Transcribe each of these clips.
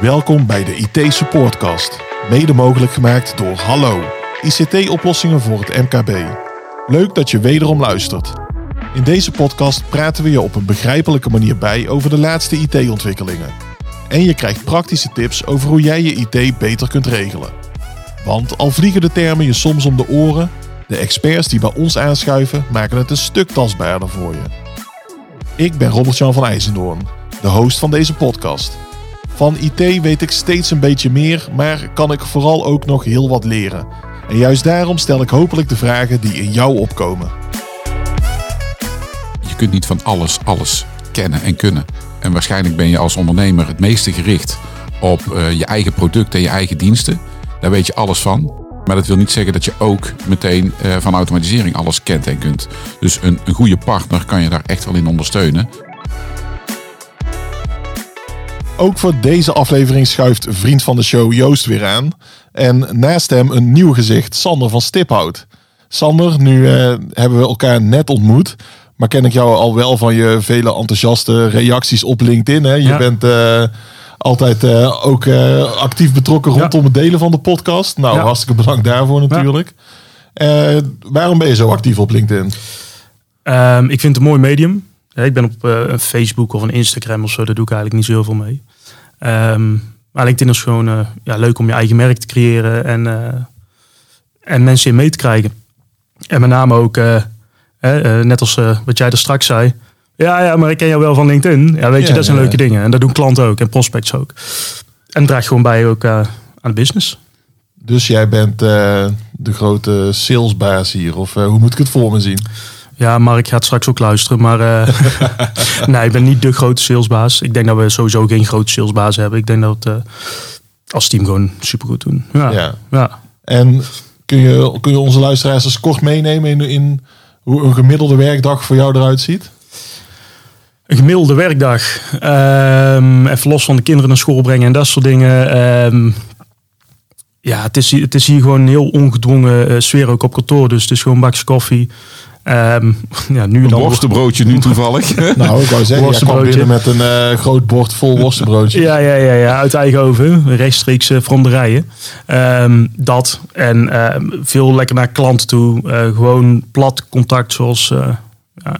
Welkom bij de IT Supportcast, mede mogelijk gemaakt door Hallo, ICT-oplossingen voor het MKB. Leuk dat je wederom luistert. In deze podcast praten we je op een begrijpelijke manier bij over de laatste IT-ontwikkelingen. En je krijgt praktische tips over hoe jij je IT beter kunt regelen. Want al vliegen de termen je soms om de oren, de experts die bij ons aanschuiven maken het een stuk tastbaarder voor je. Ik ben Robert-Jan van IJzendoorn, de host van deze podcast. Van IT weet ik steeds een beetje meer, maar kan ik vooral ook nog heel wat leren. En juist daarom stel ik hopelijk de vragen die in jou opkomen. Je kunt niet van alles, alles kennen en kunnen. En waarschijnlijk ben je als ondernemer het meeste gericht op uh, je eigen product en je eigen diensten. Daar weet je alles van. Maar dat wil niet zeggen dat je ook meteen uh, van automatisering alles kent en kunt. Dus een, een goede partner kan je daar echt wel in ondersteunen. Ook voor deze aflevering schuift vriend van de show Joost weer aan. En naast hem een nieuw gezicht, Sander van Stiphout. Sander, nu uh, hebben we elkaar net ontmoet. Maar ken ik jou al wel van je vele enthousiaste reacties op LinkedIn. Hè? Je ja. bent uh, altijd uh, ook actief betrokken rondom ja. het delen van de podcast. Nou, ja. hartstikke bedankt daarvoor natuurlijk. waarom ben je zo actief op LinkedIn? Um, ik vind het een mooi medium. Ik ben op uh, een Facebook of een Instagram of zo, daar doe ik eigenlijk niet zo heel veel mee. Um, maar LinkedIn is gewoon uh, ja, leuk om je eigen merk te creëren en, uh, en mensen in mee te krijgen. En met name ook, net als wat jij er straks zei. Ja, ja, maar ik ken jou wel van LinkedIn. Ja, weet je, ja, dat zijn ja, leuke dingen. En dat doen klanten ook en prospects ook. En draagt gewoon bij ook aan de business. Dus jij bent de grote salesbaas hier, of hoe moet ik het voor me zien? Ja, Mark gaat straks ook luisteren. Maar uh, nee, ik ben niet de grote salesbaas. Ik denk dat we sowieso geen grote salesbaas hebben. Ik denk dat we uh, als team gewoon supergoed doen. Ja. ja. ja. En kun je, kun je onze luisteraars eens kort meenemen in, in hoe een gemiddelde werkdag voor jou eruit ziet? Een gemiddelde werkdag. Um, even los van de kinderen naar school brengen en dat soort dingen. Um, ja, het is, het is hier gewoon een heel ongedwongen uh, sfeer ook op kantoor. Dus het is gewoon een bakje koffie. Um, ja, nu een dan worstenbroodje nu toevallig. nou, ik wou zeggen, jij kwam binnen met een uh, groot bord vol worstenbroodjes. ja, ja, ja, ja, uit eigen oven, rechtstreeks uh, van de rijen. Um, dat en uh, veel lekker naar klanten toe. Uh, gewoon plat contact zoals, ja,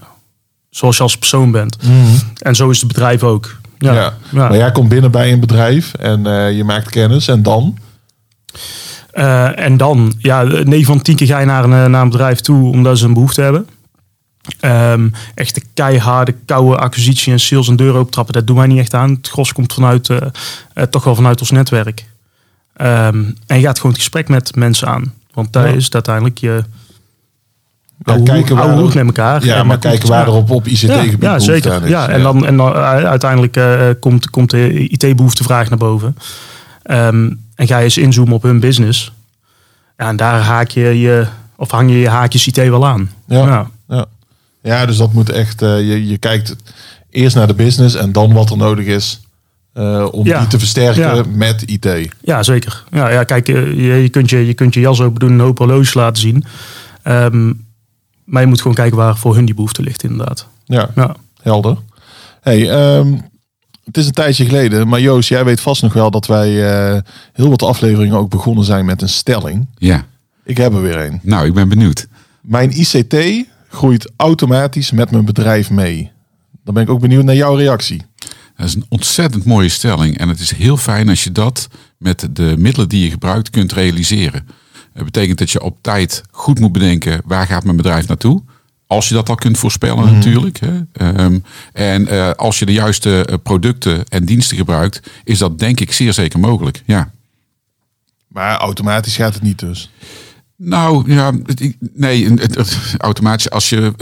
zoals je als persoon bent. Mm -hmm. En zo is het bedrijf ook. Ja, ja. ja. Maar jij komt binnen bij een bedrijf en je maakt kennis en dan? Uh, en dan, ja, 9 van 10 keer ga je naar een, naar een bedrijf toe omdat ze een behoefte hebben. Um, echte keiharde, koude acquisitie en sales en deuren opentrappen, dat doen wij niet echt aan. Het gros komt vanuit, uh, uh, toch wel vanuit ons netwerk. Um, en je gaat gewoon het gesprek met mensen aan. Want daar ja. is uiteindelijk je... Ja, oude, kijken waar oude met elkaar. Ja, maar kijken waar er op, op ICT-gebied ja, ja, zeker. Ja, en dan, en dan uiteindelijk komt, komt de IT-behoeftevraag naar boven. Um, en ga je eens inzoomen op hun business. Ja, en daar haak je je, of hang je je haakjes IT wel aan. Ja, ja. ja. ja dus dat moet echt, uh, je, je kijkt eerst naar de business en dan wat er nodig is uh, om ja. die te versterken ja. met IT. Ja, zeker. Ja, ja kijk, je, je, kunt je, je kunt je jas ook doen, een hoop horloges laten zien. Um, maar je moet gewoon kijken waar voor hun die behoefte ligt, inderdaad. Ja, ja. helder. Hey, um, het is een tijdje geleden, maar Joost, jij weet vast nog wel dat wij uh, heel wat afleveringen ook begonnen zijn met een stelling. Ja. Ik heb er weer een. Nou, ik ben benieuwd. Mijn ICT groeit automatisch met mijn bedrijf mee. Dan ben ik ook benieuwd naar jouw reactie. Dat is een ontzettend mooie stelling. En het is heel fijn als je dat met de middelen die je gebruikt kunt realiseren. Dat betekent dat je op tijd goed moet bedenken waar gaat mijn bedrijf naartoe. Als je dat al kunt voorspellen mm. natuurlijk. Hè. Um, en uh, als je de juiste producten en diensten gebruikt, is dat denk ik zeer zeker mogelijk. Ja. Maar automatisch gaat het niet dus? Nou ja, nee, automatisch als je.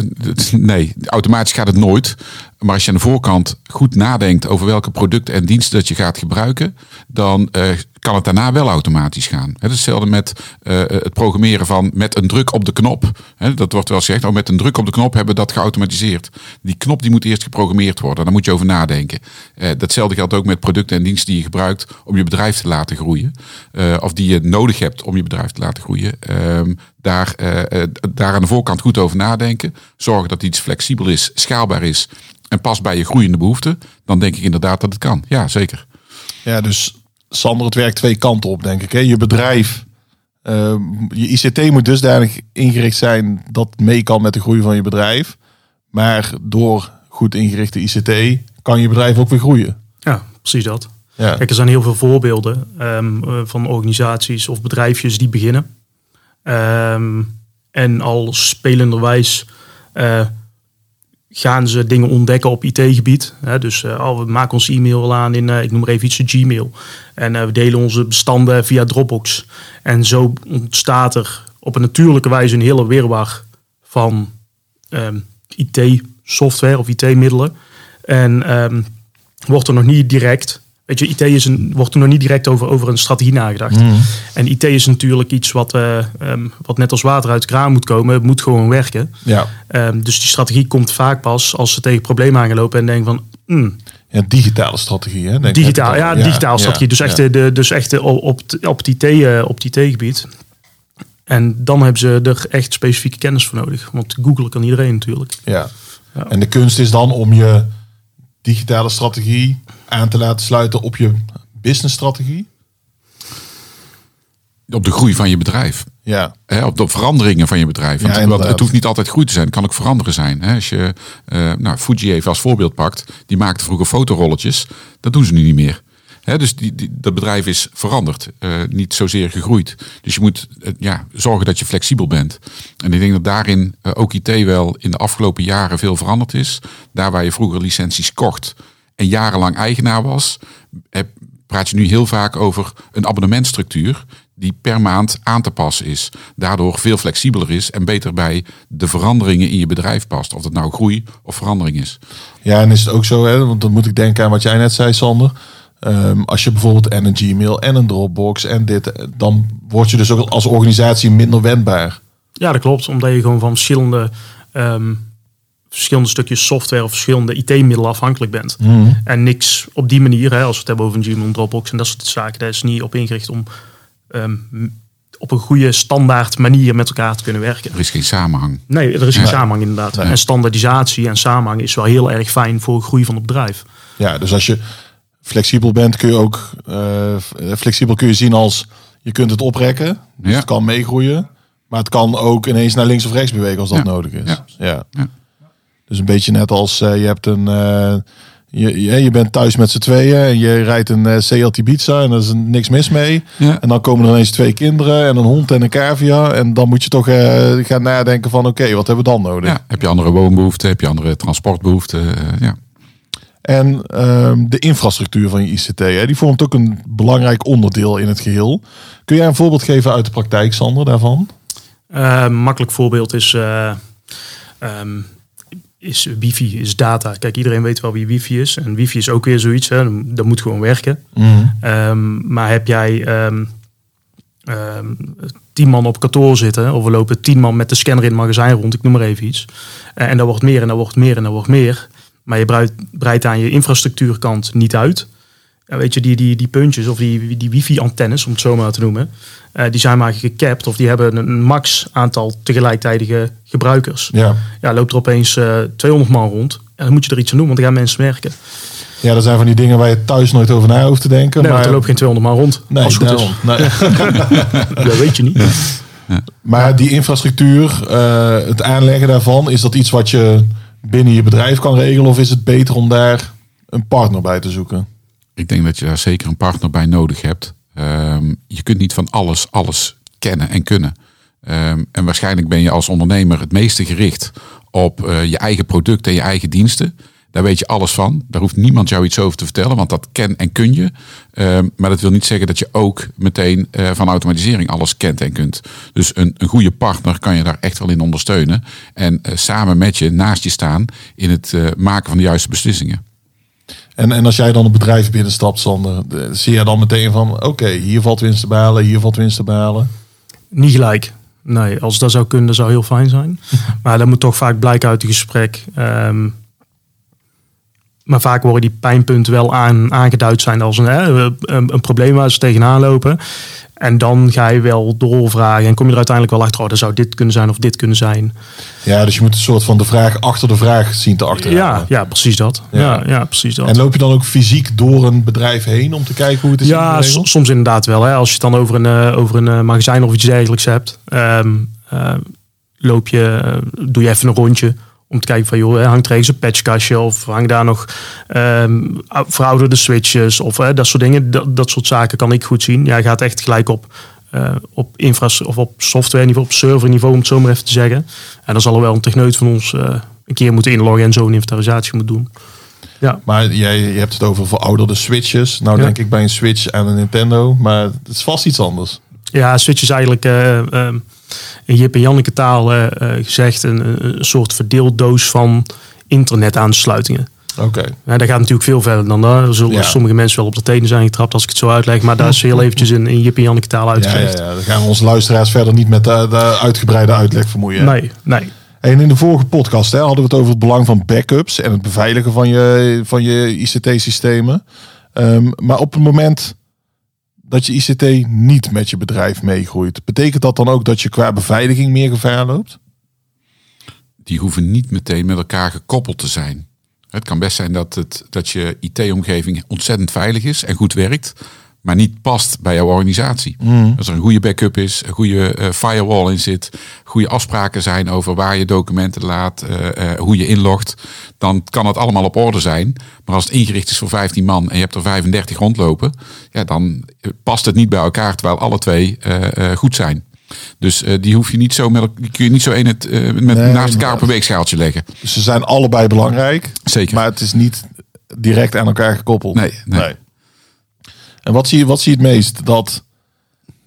Nee, automatisch gaat het nooit. Maar als je aan de voorkant goed nadenkt over welke producten en diensten dat je gaat gebruiken, dan uh, kan het daarna wel automatisch gaan. Het is hetzelfde met uh, het programmeren van met een druk op de knop. He, dat wordt wel gezegd, oh, met een druk op de knop hebben we dat geautomatiseerd. Die knop die moet eerst geprogrammeerd worden. Daar moet je over nadenken. Uh, datzelfde geldt ook met producten en diensten die je gebruikt om je bedrijf te laten groeien. Of die je nodig hebt om je bedrijf te laten groeien. Ehm, daar, daar aan de voorkant goed over nadenken. Zorgen dat iets flexibel is, schaalbaar is en past bij je groeiende behoeften. Dan denk ik inderdaad dat het kan. Ja, zeker. Ja, dus Sander, het werkt twee kanten op, denk ik. Hè? Je bedrijf, eh, je ICT moet dusdanig ingericht zijn dat mee kan met de groei van je bedrijf. Maar door goed ingerichte ICT kan je bedrijf ook weer groeien. Ja, precies dat. Ja. Kijk, er zijn heel veel voorbeelden ehm, eh, van organisaties of bedrijfjes die beginnen. Ehm, en al spelenderwijs eh, gaan ze dingen ontdekken op IT-gebied. Dus eh, oh, we maken ons e-mail aan in, eh, ik noem maar even iets, Gmail. En eh, we delen onze bestanden via Dropbox. En zo ontstaat er op een natuurlijke wijze een hele wirwar van ehm, IT-software of IT-middelen. En ehm, wordt er nog niet direct Weet je, IT is een, wordt er nog niet direct over, over een strategie nagedacht. Mhm. En IT is natuurlijk iets wat, eh, ehm, wat net als water uit de kraan moet komen. Het moet gewoon werken. Ja. Ehm, dus die strategie komt vaak pas als ze tegen problemen aangelopen en denken van... hmm, ja, digitale strategie. Hè, denk ik. digitaal, ja, digitaal ja, strategie. Dus echt, ja. de, dus echt de- op, op, het- op het IT, eh, op het IT-gebied. En dan hebben ze er echt specifieke kennis voor nodig. Want Google kan iedereen natuurlijk. Ja. Ja. En de kunst is dan om je digitale strategie aan te laten sluiten op je businessstrategie. Op de groei van je bedrijf. Ja. Op de veranderingen van je bedrijf. Want, Ja, het hoeft niet altijd groei te zijn. Het kan ook veranderen zijn. Als je eh, nou, Fuji even als voorbeeld pakt. Die maakte vroeger fotorolletjes. Dat doen ze nu niet meer. Dus die, dat bedrijf is veranderd. eh, niet zozeer gegroeid. Dus je moet eh, ja, zorgen dat je flexibel bent. En ik denk dat daarin eh, ook IT wel in de afgelopen jaren veel veranderd is. Daar waar je vroeger licenties kocht en jarenlang eigenaar was, praat je nu heel vaak over een abonnementstructuur die per maand aan te passen is. Daardoor veel flexibeler is en beter bij de veranderingen in je bedrijf past. Of dat nou groei of verandering is. Ja, en is het ook zo, hè, want dan moet ik denken aan wat jij net zei, Sander. Ehm, als je bijvoorbeeld en een Gmail en een Dropbox en dit, eh, dan word je dus ook als organisatie minder wendbaar. Ja, dat klopt. Omdat je gewoon van verschillende, ehm, verschillende stukjes software of verschillende IT-middelen afhankelijk bent. En niks op die manier, hè, als we het hebben over een Gmail, Dropbox en dat soort zaken, daar is niet op ingericht om ehm, op een goede standaard manier met elkaar te kunnen werken. Er is geen samenhang. Nee, er is geen samenhang inderdaad. Nee. En standaardisatie en samenhang is wel heel erg fijn voor de groei van het bedrijf. Ja, dus als je flexibel bent, kun je ook eh, flexibel kun je zien als je kunt het oprekken. Dus Ja. het kan meegroeien. Maar het kan ook ineens naar links of rechts bewegen als dat Ja. nodig is. Ja. Ja. Dus een beetje net als eh, je hebt een. eh, je, je, je bent thuis met z'n tweeën en je rijdt een eh Seat Ibiza en er is niks mis mee. Ja. En dan komen er ineens twee kinderen en een hond en een cavia. En dan moet je toch gaan nadenken van oké, wat hebben we dan nodig? Ja, heb je andere woonbehoeften, heb je andere transportbehoeften. eh, ja. En ehm, de infrastructuur van je ICT, hè, die vormt ook een belangrijk onderdeel in het geheel. Kun jij een voorbeeld geven uit de praktijk, Sander, daarvan? Eh, een makkelijk voorbeeld is, eh, ehm, is wifi, is data. Kijk, iedereen weet wel wie wifi is. En wifi is ook weer zoiets, hè. dat moet gewoon werken. Ehm, maar heb jij tien man op kantoor zitten, of we lopen tien man met de scanner in het magazijn rond, ik noem maar even iets. Eh, en dat wordt meer en dat wordt meer en dat wordt meer. Maar je breidt, breidt aan je infrastructuurkant niet uit. Ja, weet je, die, die, die puntjes of die, die wifi-antennes, om het zo maar te noemen, eh, die zijn maar gecapt of die hebben een, max aantal tegelijkertidige gebruikers. Ja. Ja, loopt er opeens eh 200 man rond. En dan moet je er iets aan doen, want dan gaan mensen werken. ja, dat zijn van die dingen waar je thuis nooit over na hoeft te denken. Nee, maar er loopt geen 200 man rond. nee, als het goed is. daarom. Nee. Dat weet je niet. Maar die infrastructuur, eh, het aanleggen daarvan, is dat iets wat je binnen je bedrijf kan regelen? Of is het beter om daar een partner bij te zoeken? Ik denk dat je daar zeker een partner bij nodig hebt. Ehm, je kunt niet van alles, alles kennen en kunnen. Ehm, en waarschijnlijk ben je als ondernemer het meeste gericht op eh, je eigen product en je eigen diensten. Daar weet je alles van. Daar hoeft niemand jou iets over te vertellen, want dat ken en kun je. Ehm, maar dat wil niet zeggen dat je ook meteen eh, van automatisering alles kent en kunt. Dus een, een goede partner kan je daar echt wel in ondersteunen. En eh, samen met je naast je staan in het eh, maken van de juiste beslissingen. En, en als jij dan een bedrijf binnenstapt, Sander, de- zie je dan meteen van, oké, hier valt winst te behalen, hier valt winst te behalen. Niet gelijk. Nee, als dat zou kunnen, dat zou heel fijn zijn. maar dat moet toch vaak blijken uit het gesprek. Ehm, maar vaak worden die pijnpunten wel aan, aangeduid zijn als een, een, een probleem waar ze tegenaan lopen. En dan ga je wel doorvragen en kom je er uiteindelijk wel achter, oh, dat zou dit kunnen zijn of dit kunnen zijn. Ja, dus je moet een soort van de vraag achter de vraag zien te achterhalen. Ja, ja, precies dat. Ja. Ja. Ja, precies dat. En loop je dan ook fysiek door een bedrijf heen om te kijken hoe het is Ja, soms inderdaad wel. Hè. Als je het dan over een, eh, over een eh, magazijn of iets dergelijks hebt, ehm, eh, loop je, doe je even een rondje om te kijken van, joh, hangt er ergens een patchkastje of hangt daar nog ou- verouderde switches of dat soort dingen. Dat, dat soort zaken kan ik goed zien. Ja, je gaat echt gelijk op, eh, op infra of op software niveau, op serverniveau, om het zo maar even te zeggen. En dan zal er wel een techneut van ons eh, een keer moeten inloggen en zo een inventarisatie moet doen. Ja. Maar jij je hebt het over verouderde switches. Nou Ja. denk ik bij een Switch aan een Nintendo, maar het is vast iets anders. Ja, Switch is eigenlijk eh, in Jip en Janneke taal eh, eh, gezegd een, een- soort verdeeldoos van internetaansluitingen. Oké. Ja, dat gaat natuurlijk veel verder dan dat. Er zullen Ja. sommige mensen wel op de tenen zijn getrapt als ik het zo uitleg. Maar daar is heel eventjes in, in Jip en Janneke taal Ja, ja, uitgelegd. ja, dan gaan onze luisteraars verder niet met de, de uitgebreide uitleg vermoeien. Nee, nee. En in de vorige podcast hè, hadden we het over het belang van backups en het beveiligen van je, van je ICT-systemen. Ehm, maar op het moment dat je ICT niet met je bedrijf meegroeit, betekent dat dan ook dat je qua beveiliging meer gevaar loopt? die hoeven niet meteen met elkaar gekoppeld te zijn. Het kan best zijn dat, het, dat je IT-omgeving ontzettend veilig is en goed werkt, maar niet past bij jouw organisatie. Als er een goede backup is, een goede eh, firewall in zit, goede afspraken zijn over waar je documenten laat, eh, eh, hoe je inlogt, dan kan het allemaal op orde zijn. Maar als het ingericht is voor 15 man en je hebt er 35 rondlopen, ja, dan past het niet bij elkaar terwijl alle twee goed zijn. Dus die hoef je niet zo met, kun je niet zo in het, met, Nee, naast elkaar op een weegschaaltje leggen. Ze zijn allebei belangrijk, Zeker. maar het is niet direct aan elkaar gekoppeld. Nee, nee. En wat zie, je, wat zie je het meest? Dat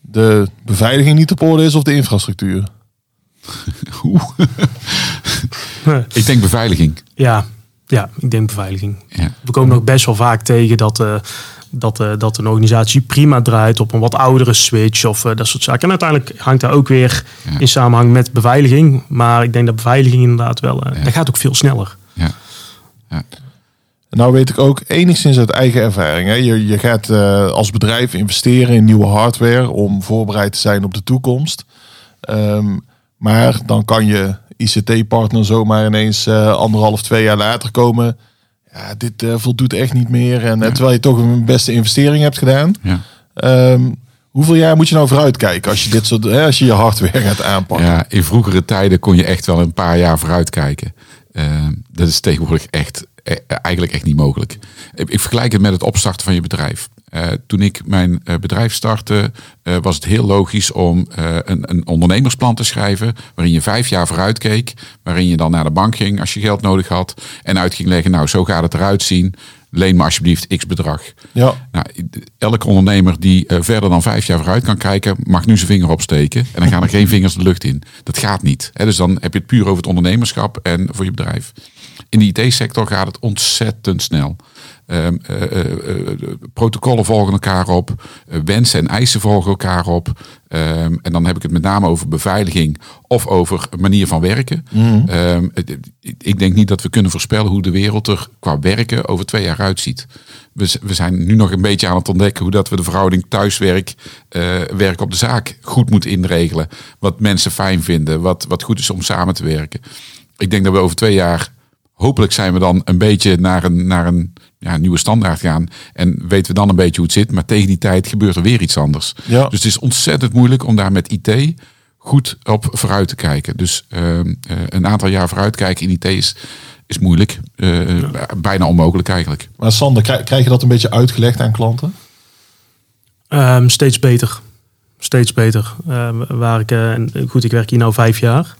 de beveiliging niet op orde is of de infrastructuur? Oeh. Ik denk beveiliging. Ja, ja, ik denk beveiliging. Ja. We komen nog best wel vaak tegen dat, eh, dat, eh, dat een organisatie prima draait op een wat oudere switch of eh, dat soort zaken. En uiteindelijk hangt daar ook weer Ja. in samenhang met beveiliging. Maar ik denk dat beveiliging inderdaad wel, eh, Ja. dat gaat ook veel sneller. Ja. Nou weet ik ook enigszins uit eigen ervaring. Hè. Je, je gaat eh, als bedrijf investeren in nieuwe hardware om voorbereid te zijn op de toekomst. Ehm, maar dan kan je ICT-partner zomaar ineens eh, anderhalf, twee jaar later komen. Ja, dit eh, voldoet echt niet meer. En terwijl je toch een beste investering hebt gedaan. Ja. Ehm, hoeveel jaar moet je nou vooruitkijken als je dit soort, hè, als je je hardware gaat aanpakken? ja, in vroegere tijden kon je echt wel een paar jaar vooruit kijken. Eh, dat is tegenwoordig echt, eigenlijk echt niet mogelijk. Ik, vergelijk het met het opstarten van je bedrijf. Eh, toen ik mijn eh, bedrijf startte, eh, was het heel logisch om eh, een, een ondernemersplan te schrijven. Waarin je vijf jaar vooruit keek. Waarin je dan naar de bank ging als je geld nodig had. En uit ging leggen, nou zo gaat het eruit zien. Leen me alsjeblieft x bedrag. Ja. Nou, elke ondernemer die eh, verder dan vijf jaar vooruit kan kijken, mag nu zijn vinger opsteken. En dan gaan er geen vingers de lucht in. Dat gaat niet. Hè, dus dan heb je het puur over het ondernemerschap en voor je bedrijf. In de IT-sector gaat het ontzettend snel. Ehm, eh, eh, eh, protocollen volgen elkaar op, wensen en eisen volgen elkaar op. Ehm, en dan heb ik het met name over beveiliging of over manier van werken. Ehm, het- ik denk niet dat we kunnen voorspellen hoe de wereld er qua werken over twee jaar uitziet. We, zijn nu nog een beetje aan het ontdekken hoe dat we de verhouding thuiswerk, werk op de zaak goed moeten inregelen. Wat mensen fijn vinden, wat, wat goed is om samen te werken. Ik denk dat we over twee jaar hopelijk zijn we dan een beetje naar een, naar een ja, nieuwe standaard gaan. En weten we dan een beetje hoe het zit. Maar tegen die tijd gebeurt er weer iets anders. Ja. Dus het is ontzettend moeilijk om daar met IT goed op vooruit te kijken. Dus ehm, eh, een aantal jaar vooruit kijken in IT is, is moeilijk. Eh, Bijna onmogelijk eigenlijk. Maar Sander, krij- krijg je dat een beetje uitgelegd aan klanten? Ehm, steeds beter. Steeds beter. Ehm, waar ik, eh, en goed, ik werk hier nu vijf jaar.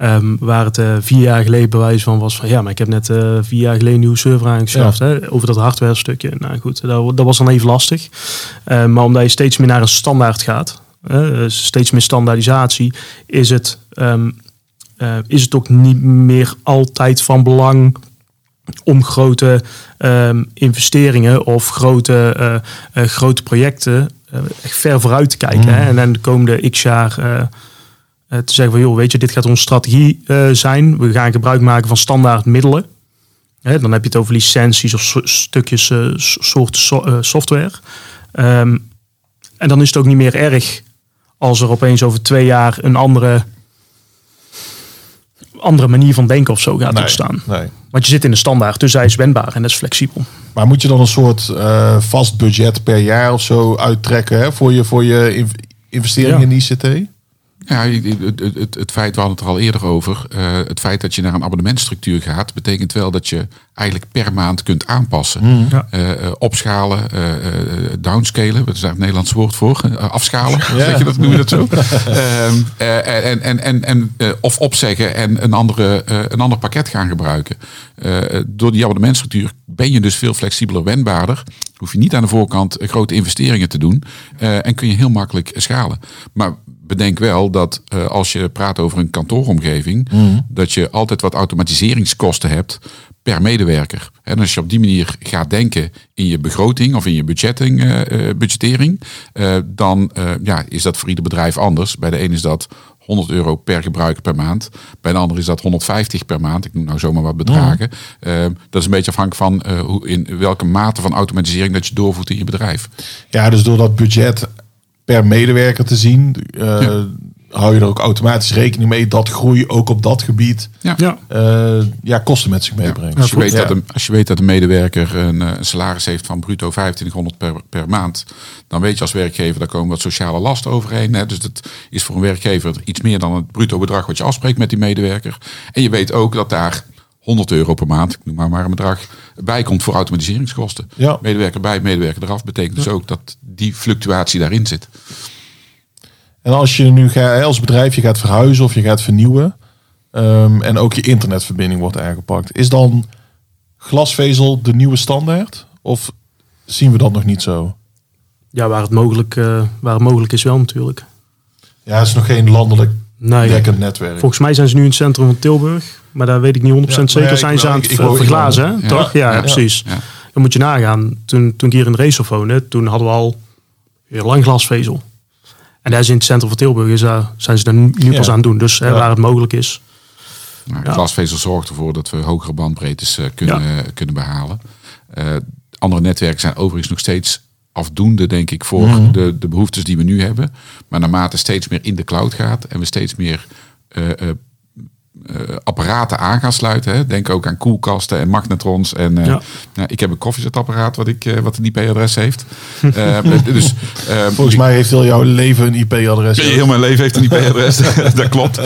Ehm, waar het eh, vier jaar geleden bewijs van was van ja, maar ik heb net eh, vier jaar geleden een nieuwe server aangeschaft. Hè, over dat hardware stukje. Nou goed, dat, dat was dan even lastig. Ehm, maar omdat je steeds meer naar een standaard gaat, eh, steeds meer standaardisatie, is het, ehm, eh, is het ook niet meer altijd van belang om grote investeringen of grote, grote projecten echt ver vooruit te kijken. Hè? En dan de komende x jaar te zeggen van joh, weet je, dit gaat onze strategie eh, zijn. We gaan gebruik maken van standaard middelen. Hè, dan heb je het over licenties of stukjes, eh, soorten so- eh, software. Ehm, En dan is het ook niet meer erg als er opeens over twee jaar een andere, andere manier van denken of zo gaat Nee, ontstaan. nee. Want je zit in de standaard, dus hij is wendbaar en dat is flexibel. Maar moet je dan een soort eh, vast budget per jaar of zo uittrekken hè, voor je, voor je inv- investering Ja. in ICT? Ja, het, het, het, feit, we hadden het er al eerder over. eh, het feit dat je naar een abonnementstructuur gaat, betekent wel dat je eigenlijk per maand kunt aanpassen. Ja. Eh, eh, opschalen, eh, downscalen, wat is daar het Nederlands woord voor? Afschalen, zeg je dat, noem je dat zo? Ehm, eh, en, en, en, en, of opzeggen en een, andere, een ander pakket gaan gebruiken. Door die abonnementstructuur ben je dus veel flexibeler, wendbaarder. Hoef je niet aan de voorkant grote investeringen te doen. en kun je heel makkelijk schalen. Maar bedenk wel dat als je praat over een kantooromgeving, dat je altijd wat automatiseringskosten hebt per medewerker. En als je op die manier gaat denken in je begroting of in je budgetting, eh, eh, budgettering, eh, dan ja, is dat voor ieder bedrijf anders. Bij de een is dat 100 euro per gebruiker per maand. Bij de ander is dat 150 per maand. Ik noem nou zomaar wat bedragen. Dat is een beetje afhankelijk van hoe, in welke mate van automatisering dat je doorvoert in je bedrijf. Ja, dus door dat budget per medewerker te zien, hou je er ook automatisch rekening mee dat groei ook op dat gebied Ja. Ja, eh, ja, kosten met zich meebrengt. Als je, weet Ja. dat een, als je weet dat een medewerker een, eh, een salaris heeft van bruto 2500 per, per maand, dan weet je als werkgever, daar komen wat sociale lasten overheen. Hè. Dus dat is voor een werkgever iets meer dan het bruto bedrag wat je afspreekt met die medewerker. En je weet ook dat daar 100 euro per maand, ik noem maar, maar een bedrag, bij komt voor automatiseringskosten. Ja. Medewerker bij, medewerker eraf, betekent dus ook dat die fluctuatie daarin zit. En als je nu als bedrijf je gaat verhuizen of je gaat vernieuwen ehm, en ook je internetverbinding wordt aangepakt, is dan glasvezel de nieuwe standaard? Of zien we dat nog niet zo? ja waar, het mogelijk, eh, waar het mogelijk is wel natuurlijk. Ja, het is nog geen landelijk Nee, dekkend netwerk. volgens mij zijn ze nu in het centrum van Tilburg. Maar daar weet ik niet 100% Ja, zeker. zijn ik ze aan ik- het ik wou- ver- verglazen? Ja. toch? Ja, Ja. precies. Ja. Dan moet je nagaan. Toen, toen ik hier in de race woonde, toen hadden we al heel lang glasvezel. En daar is in het centrum van Tilburg is daar, zijn ze er nu Ja. pas aan het doen. Dus Ja. waar het mogelijk is. Nou. Glasvezel zorgt ervoor dat we hogere bandbreedtes eh, kunnen, kunnen behalen. Eh, andere netwerken zijn overigens nog steeds afdoende, denk ik, voor Mhm. de, de behoeftes die we nu hebben. Maar naarmate steeds meer in de cloud gaat en we steeds meer eh, eh, eh, apparaten aan gaan sluiten. Hè. Denk ook aan koelkasten en magnetrons. En, eh, Ja. nou, ik heb een koffiezetapparaat wat, ik, eh, wat een IP-adres heeft. Eh, dus, Volgens mij heeft heel jouw leven een IP-adres. ja, Heel mijn leven heeft een IP-adres, dat klopt.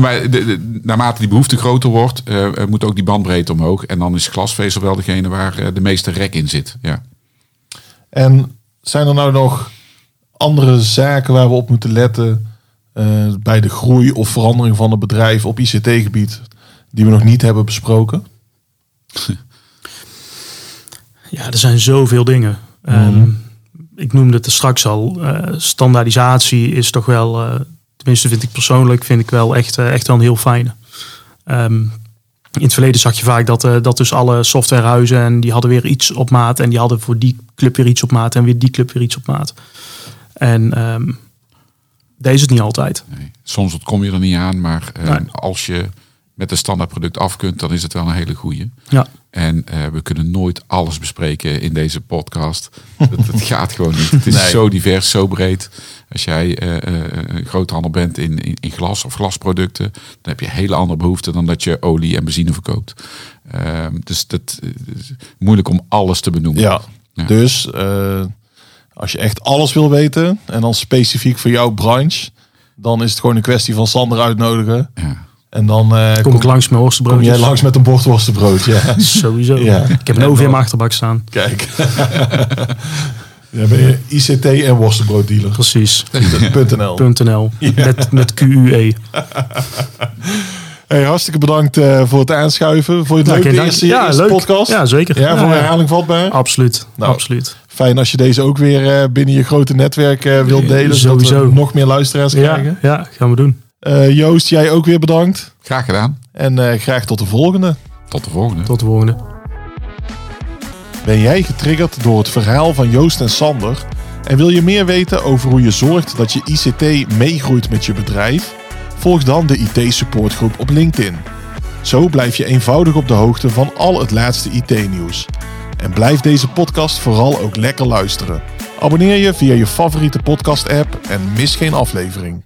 Maar de, de- naarmate die behoefte groter wordt, eh, moet ook die bandbreedte omhoog. En dan is glasvezel wel degene waar de meeste rek in zit. Ja. En zijn er nou nog andere zaken waar we op moeten letten eh, bij de groei of verandering van het bedrijf op ICT-gebied die we nog niet hebben besproken? Ja, er zijn zoveel dingen. Ehm, ik noemde het er straks al. eh, standaardisatie is toch wel, eh, tenminste vind ik persoonlijk, vind ik wel echt, echt wel een heel fijne. Ehm, in het verleden zag je vaak dat, dat dus alle softwarehuizen en die hadden weer iets op maat en die hadden voor die club weer iets op maat en weer die club weer iets op maat. En ehm deze is het niet altijd. Nee. Soms ontkom je er niet aan, maar eh, Nee. als je met een standaard product af kunt, dan is het wel een hele goeie. Ja, En eh, we kunnen nooit alles bespreken in deze podcast. dat, dat gaat gewoon niet. Het is Nee. zo divers, zo breed. Als jij eh, eh, een groothandel bent in, in, in glas of glasproducten, dan heb je hele andere behoeften dan dat je olie en benzine verkoopt. Ehm, dus dat is moeilijk om alles te benoemen. Ja. Ja. Dus eh, als je echt alles wil weten en dan specifiek voor jouw branche, dan is het gewoon een kwestie van Sander uitnodigen. Ja. En dan eh, kom ik langs met kom worstenbroodjes. jij langs met een bordworstenbrood. Ja. Sowieso. Ja. Ik heb een En oven in mijn achterbak staan. Kijk. Dan ben je ICT en worstenbrooddealer. Precies. .nl. .nl. Met, met QUE. Hey, hartstikke bedankt eh, voor het aanschuiven. Vond je het leuk, Ja, geen de dank. eerste, Ja, eerste leuk. podcast? Ja, zeker. Ja, voor Ja, ja. herhaling vatbaar? Absoluut. Nou, Absoluut. Fijn als je deze ook weer eh, binnen je grote netwerk eh, wilt delen. Zodat we Sowieso. nog meer luisteraars Ja, krijgen. ja, gaan we doen. Eh, Joost, jij ook weer bedankt. Graag gedaan. En eh, graag tot de volgende. Tot de volgende. Tot de volgende. Ben jij getriggerd door het verhaal van Joost en Sander? En wil je meer weten over hoe je zorgt dat je ICT meegroeit met je bedrijf? Volg dan de IT supportgroep op LinkedIn. Zo blijf je eenvoudig op de hoogte van al het laatste IT-nieuws. En blijf deze podcast vooral ook lekker luisteren. Abonneer je via je favoriete podcast-app en mis geen aflevering.